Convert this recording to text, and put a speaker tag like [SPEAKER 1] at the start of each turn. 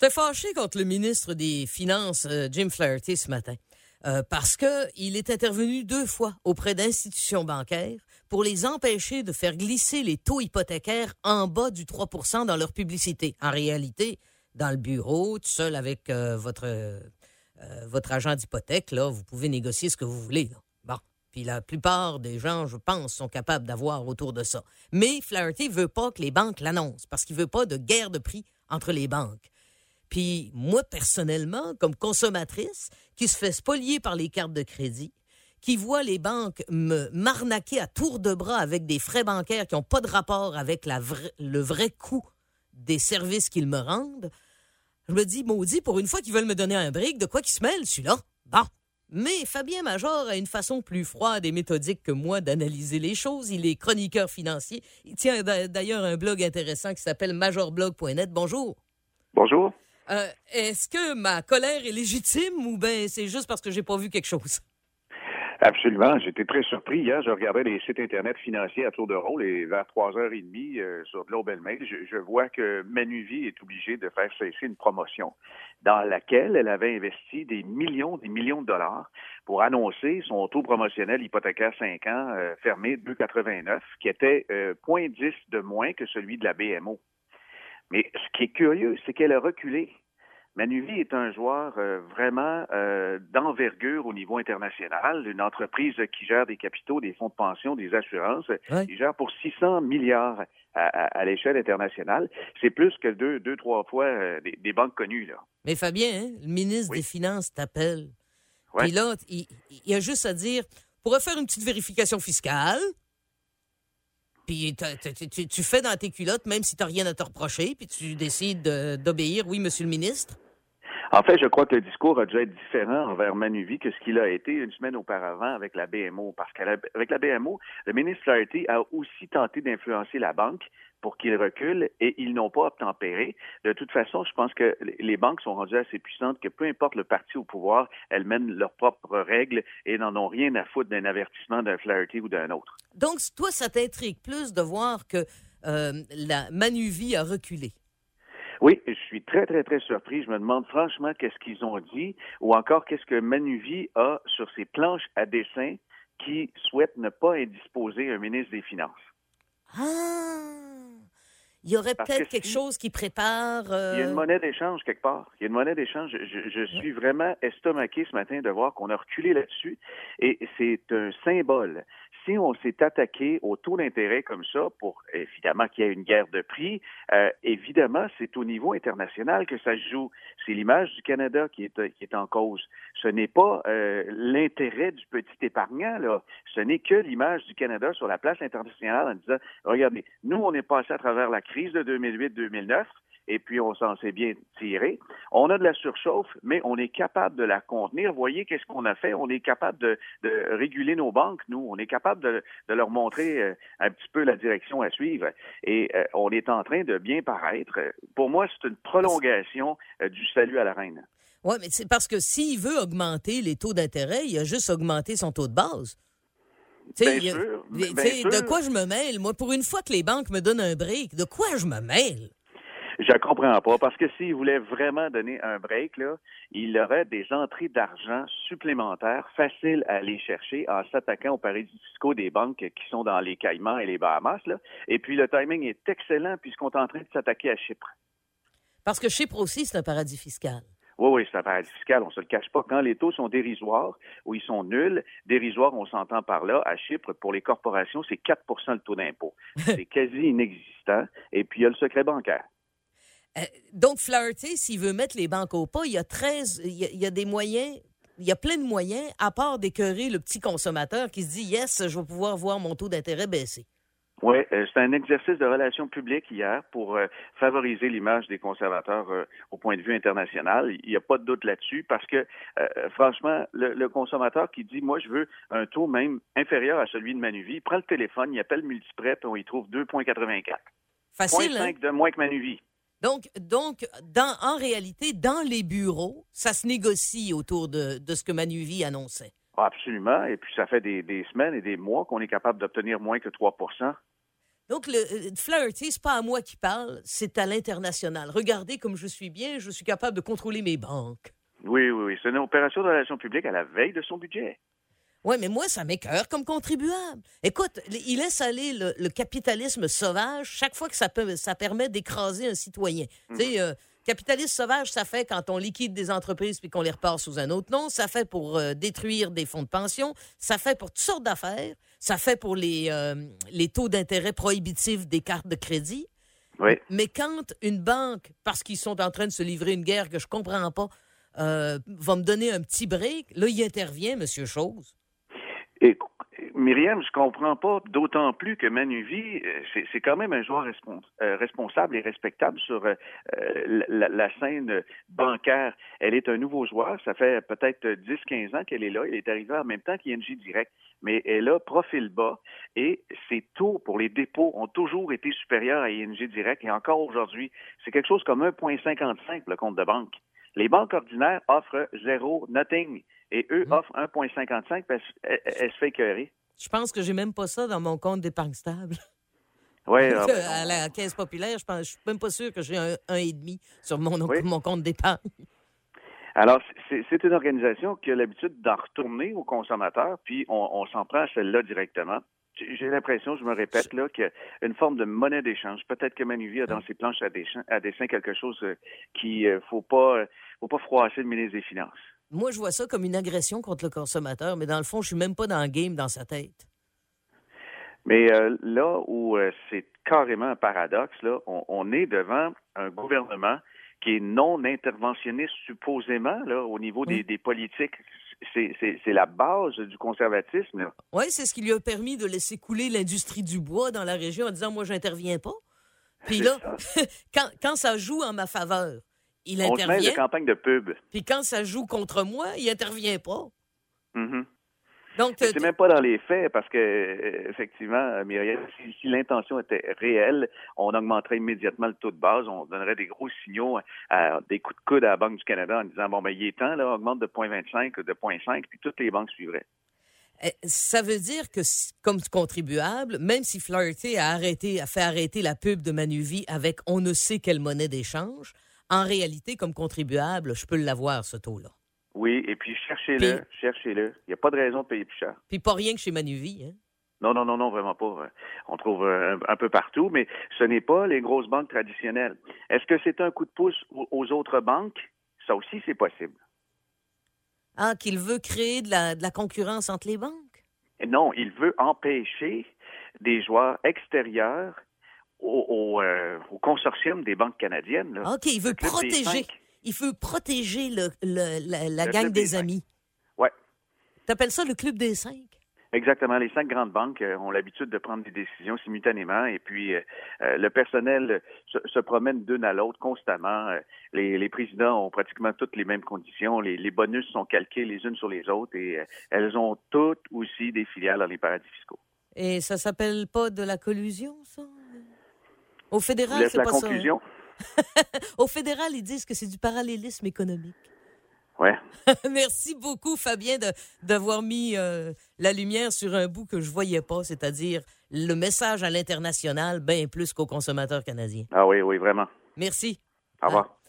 [SPEAKER 1] J'étais fâché contre le ministre des Finances, euh, Jim Flaherty, ce matin. Euh, parce qu'il est intervenu deux fois auprès d'institutions bancaires pour les empêcher de faire glisser les taux hypothécaires en bas du 3% dans leur publicité. En réalité, dans le bureau, tout seul avec euh, votre, votre agent d'hypothèque, là, vous pouvez négocier ce que vous voulez. Bon. Puis la plupart des gens, je pense, sont capables d'avoir autour de ça. Mais Flaherty veut pas que les banques l'annoncent parce qu'il veut pas de guerre de prix entre les banques. Puis moi, personnellement, comme consommatrice, qui se fait spolier par les cartes de crédit, qui voit les banques me m'arnaquer à tour de bras avec des frais bancaires qui n'ont pas de rapport avec le vrai coût des services qu'ils me rendent, je me dis, maudit, pour une fois qu'ils veulent me donner un brick, de quoi qu'ils se mêlent, celui-là? Bon. Mais Fabien Major a une façon plus froide et méthodique que moi d'analyser les choses. Il est chroniqueur financier. Il tient d'ailleurs un blog intéressant qui s'appelle majorblog.net. Bonjour.
[SPEAKER 2] Bonjour.
[SPEAKER 1] Euh, est-ce que ma colère est légitime ou bien c'est juste parce que j'ai pas vu quelque chose?
[SPEAKER 2] Absolument. J'étais très surpris. Hier, je regardais les sites Internet financiers à tour de rôle et vers 3h30 euh, sur Global Mail, je, je, vois que Manuvie est obligée de faire cesser une promotion dans laquelle elle avait investi des millions, des millions de dollars pour annoncer son taux promotionnel hypothécaire 5 ans euh, fermé 2,89 qui était euh, 0,10 de moins que celui de la BMO. Mais ce qui est curieux, c'est qu'elle a reculé. Manuvie est un joueur euh, vraiment euh, d'envergure au niveau international, une entreprise qui gère des capitaux, des fonds de pension, des assurances, qui gère pour 600 milliards à, à, à l'échelle internationale. C'est plus que deux, deux trois fois euh, des, des banques connues. Là.
[SPEAKER 1] Mais Fabien, hein, le ministre
[SPEAKER 2] Oui.
[SPEAKER 1] des Finances t'appelle. Puis là, il, il a juste à dire, pour faire une petite vérification fiscale, puis tu, fais dans tes culottes, même si tu n'as rien à te reprocher, puis tu décides de- d'obéir, oui, monsieur le ministre?
[SPEAKER 2] En fait, je crois que le discours a dû être différent envers Manuvie que ce qu'il a été une semaine auparavant avec la BMO. Parce qu'avec la BMO, le ministre Flaherty a aussi tenté d'influencer la banque pour qu'il recule et ils n'ont pas obtempéré. De toute façon, je pense que les banques sont rendues assez puissantes que peu importe le parti au pouvoir, elles mènent leurs propres règles et n'en ont rien à foutre d'un avertissement d'un Flaherty ou d'un autre.
[SPEAKER 1] Donc, toi, ça t'intrigue plus de voir que euh, la Manuvie a reculé.
[SPEAKER 2] Oui, je suis très, très, très surpris. Je me demande franchement qu'est-ce qu'ils ont dit ou encore qu'est-ce que Manuvie a sur ses planches à dessin qui souhaite ne pas indisposer un ministre des Finances.
[SPEAKER 1] Ah! Il y aurait peut-être
[SPEAKER 2] que
[SPEAKER 1] quelque
[SPEAKER 2] si-
[SPEAKER 1] chose qui prépare. euh,
[SPEAKER 2] Il y a une monnaie d'échange quelque part. Il y a une monnaie d'échange. Je suis vraiment estomaqué ce matin de voir qu'on a reculé là-dessus et c'est un symbole. Si on s'est attaqué au taux d'intérêt comme ça pour évidemment qu'il y ait une guerre de prix, euh, évidemment c'est au niveau international que ça se joue. C'est l'image du Canada qui est, qui est en cause. Ce n'est pas euh, l'intérêt du petit épargnant là. Ce n'est que l'image du Canada sur la place internationale en disant regardez, nous on est passé à travers la crise de 2008-2009 et puis on s'en s'est bien tiré. On a de la surchauffe, mais on est capable de la contenir. Voyez qu'est-ce qu'on a fait? On est capable de, de réguler nos banques, nous. On est capable de, de leur montrer euh, un petit peu la direction à suivre. Et euh, on est en train de bien paraître. Pour moi, c'est une prolongation euh, du salut à la reine.
[SPEAKER 1] Oui, mais c'est parce que s'il veut augmenter les taux d'intérêt, il a juste augmenté son taux de base.
[SPEAKER 2] Bien
[SPEAKER 1] il y a-
[SPEAKER 2] sûr, bien
[SPEAKER 1] de quoi je me mêle? Moi, pour une fois que les banques me donnent un break, de quoi je me mêle?
[SPEAKER 2] Je comprends pas, parce que s'il voulait vraiment donner un break, là, il aurait des entrées d'argent supplémentaires faciles à aller chercher en s'attaquant aux paradis fiscaux des banques qui sont dans les Caïmans et les Bahamas. Là. Et puis le timing est excellent puisqu'on est en train de s'attaquer à Chypre.
[SPEAKER 1] Parce que Chypre aussi, c'est un paradis fiscal.
[SPEAKER 2] Oui, oui, c'est un paradis fiscal, on se le cache pas. Quand les taux sont dérisoires ou ils sont nuls, dérisoires, on s'entend par là, à Chypre, pour les corporations, c'est 4% le taux d'impôt. C'est quasi inexistant. Et puis, il y a le secret bancaire.
[SPEAKER 1] Euh, donc, Flaherty, s'il veut mettre les banques au pas, il y a 13, il y a, il y a des moyens, il y a plein de moyens, à part d'écœurer le petit consommateur qui se dit, yes, je vais pouvoir voir mon taux d'intérêt baisser.
[SPEAKER 2] Oui, euh, c'est un exercice de relations publiques hier pour euh, favoriser l'image des conservateurs euh, au point de vue international. Il n'y a pas de doute là-dessus parce que, franchement, le, le consommateur qui dit, moi, je veux un taux même inférieur à celui de Manuvie, il prend le téléphone, il appelle Multiprêt, puis on y trouve 2,84.
[SPEAKER 1] Facile, hein?
[SPEAKER 2] 0,5 de moins que Manuvie.
[SPEAKER 1] Donc, donc dans, en réalité, dans les bureaux, ça se négocie autour de, de ce que Manuvie annonçait.
[SPEAKER 2] Ah, Absolument. Et puis, ça fait des, des semaines et des mois qu'on est capable d'obtenir moins que 3%
[SPEAKER 1] Donc, le euh, Flaherty, c'est pas à moi qui parle, c'est à l'international. Regardez comme je suis bien, je suis capable de contrôler mes banques.
[SPEAKER 2] Oui, oui, oui. C'est une opération de relations publiques à la veille de son budget.
[SPEAKER 1] Oui, mais moi, ça m'écœure comme contribuable. Écoute, il laisse aller le, capitalisme sauvage chaque fois que ça, peut, ça permet d'écraser un citoyen. Tu sais, euh, capitalisme sauvage, ça fait quand on liquide des entreprises puis qu'on les repart sous un autre nom. Ça fait pour euh, détruire des fonds de pension. Ça fait pour toutes sortes d'affaires. Ça fait pour les, euh, les taux d'intérêt prohibitifs des cartes de crédit.
[SPEAKER 2] Oui.
[SPEAKER 1] Mais quand une banque, parce qu'ils sont en train de se livrer une guerre que je comprends pas, va me donner un petit break, là, il intervient, Monsieur Chose.
[SPEAKER 2] Myriam, je comprends pas, d'autant plus que Manuvi, euh, c'est quand même un joueur euh, responsable et respectable sur euh, la, scène bancaire. Elle est un nouveau joueur, ça fait peut-être 10-15 ans qu'elle est là, elle est arrivée en même temps qu'ING Direct, mais elle a profil bas et ses taux pour les dépôts ont toujours été supérieurs à ING Direct et encore aujourd'hui, c'est quelque chose comme 1,55 le compte de banque. Les banques ordinaires offrent zéro, nothing. Et eux mhm. offrent 1,55 parce qu'elles se fait écœurer.
[SPEAKER 1] Je pense que j'ai même pas ça dans mon compte d'épargne stable.
[SPEAKER 2] Oui.
[SPEAKER 1] à la caisse populaire, je ne suis même pas sûr que j'ai un, un et demi sur mon, mon compte d'épargne.
[SPEAKER 2] Alors, c'est une organisation qui a l'habitude d'en retourner aux consommateurs, puis on, s'en prend à celle-là directement. J'ai l'impression, je me répète, là, qu'il y a une forme de monnaie d'échange. Peut-être que Manuvie a dans ses planches à dessin, à dessin quelque chose euh, qui ne euh, faut pas, faut pas froisser le ministre des Finances.
[SPEAKER 1] Moi, je vois ça comme une agression contre le consommateur, mais dans le fond, je suis même pas dans le game dans sa tête.
[SPEAKER 2] Mais euh, là où euh, c'est carrément un paradoxe, là, on, est devant un gouvernement qui est non interventionniste supposément là, au niveau des, politiques. C'est la base du conservatisme.
[SPEAKER 1] Oui, c'est ce qui lui a permis de laisser couler l'industrie du bois dans la région en disant moi, j'interviens pas. Puis là, quand, quand ça joue en ma faveur, il
[SPEAKER 2] on
[SPEAKER 1] intervient.
[SPEAKER 2] Se de campagne de pub.
[SPEAKER 1] Puis quand ça joue contre moi, il intervient pas.
[SPEAKER 2] Mm Donc, c'est même pas dans les faits parce que euh, effectivement, Myriel, si, l'intention était réelle, on augmenterait immédiatement le taux de base, on donnerait des gros signaux, à, des coups de coude à la Banque du Canada en disant bon ben il est temps là, augmente de 0.25, de 0.5, puis toutes les banques suivraient.
[SPEAKER 1] Ça veut dire que, comme contribuable, même si Flaherty a arrêté, a fait arrêter la pub de Manuvie avec on ne sait quelle monnaie d'échange, en réalité, comme contribuable, je peux l'avoir, ce taux-là.
[SPEAKER 2] Oui, et puis cherchez-le, cherchez-le. Il n'y a pas de raison de payer plus cher.
[SPEAKER 1] Puis pas rien que chez Manuvie, hein?
[SPEAKER 2] Non, non, non, non, vraiment pas. On trouve euh, un, peu partout, mais ce n'est pas les grosses banques traditionnelles. Est-ce que c'est un coup de pouce aux autres banques? Ça aussi, c'est possible.
[SPEAKER 1] Ah, qu'il veut créer de la, de la concurrence entre les banques?
[SPEAKER 2] Non, il veut empêcher des joueurs extérieurs euh, au, consortium des banques canadiennes.
[SPEAKER 1] OK, il veut protéger. Il veut protéger le, la, gang des, amis.
[SPEAKER 2] Oui.
[SPEAKER 1] Tu appelles ça le club des cinq?
[SPEAKER 2] Exactement. Les cinq grandes banques euh, ont l'habitude de prendre des décisions simultanément et puis euh, le personnel se, promène d'une à l'autre constamment. les, présidents ont pratiquement toutes les mêmes conditions. Les, les, bonus sont calqués les unes sur les autres et elles ont toutes aussi des filiales dans les paradis fiscaux.
[SPEAKER 1] Et ça s'appelle pas de la collusion, ça? Au fédéral, c'est pas
[SPEAKER 2] conclusion.
[SPEAKER 1] ça. Au fédéral, ils disent que c'est du parallélisme économique.
[SPEAKER 2] Ouais.
[SPEAKER 1] Merci beaucoup, Fabien, d'avoir mis euh, la lumière sur un bout que je voyais pas, c'est-à-dire le message à l'international, bien plus qu'aux consommateurs canadiens.
[SPEAKER 2] Ah oui, oui, vraiment.
[SPEAKER 1] Merci.
[SPEAKER 2] Au revoir.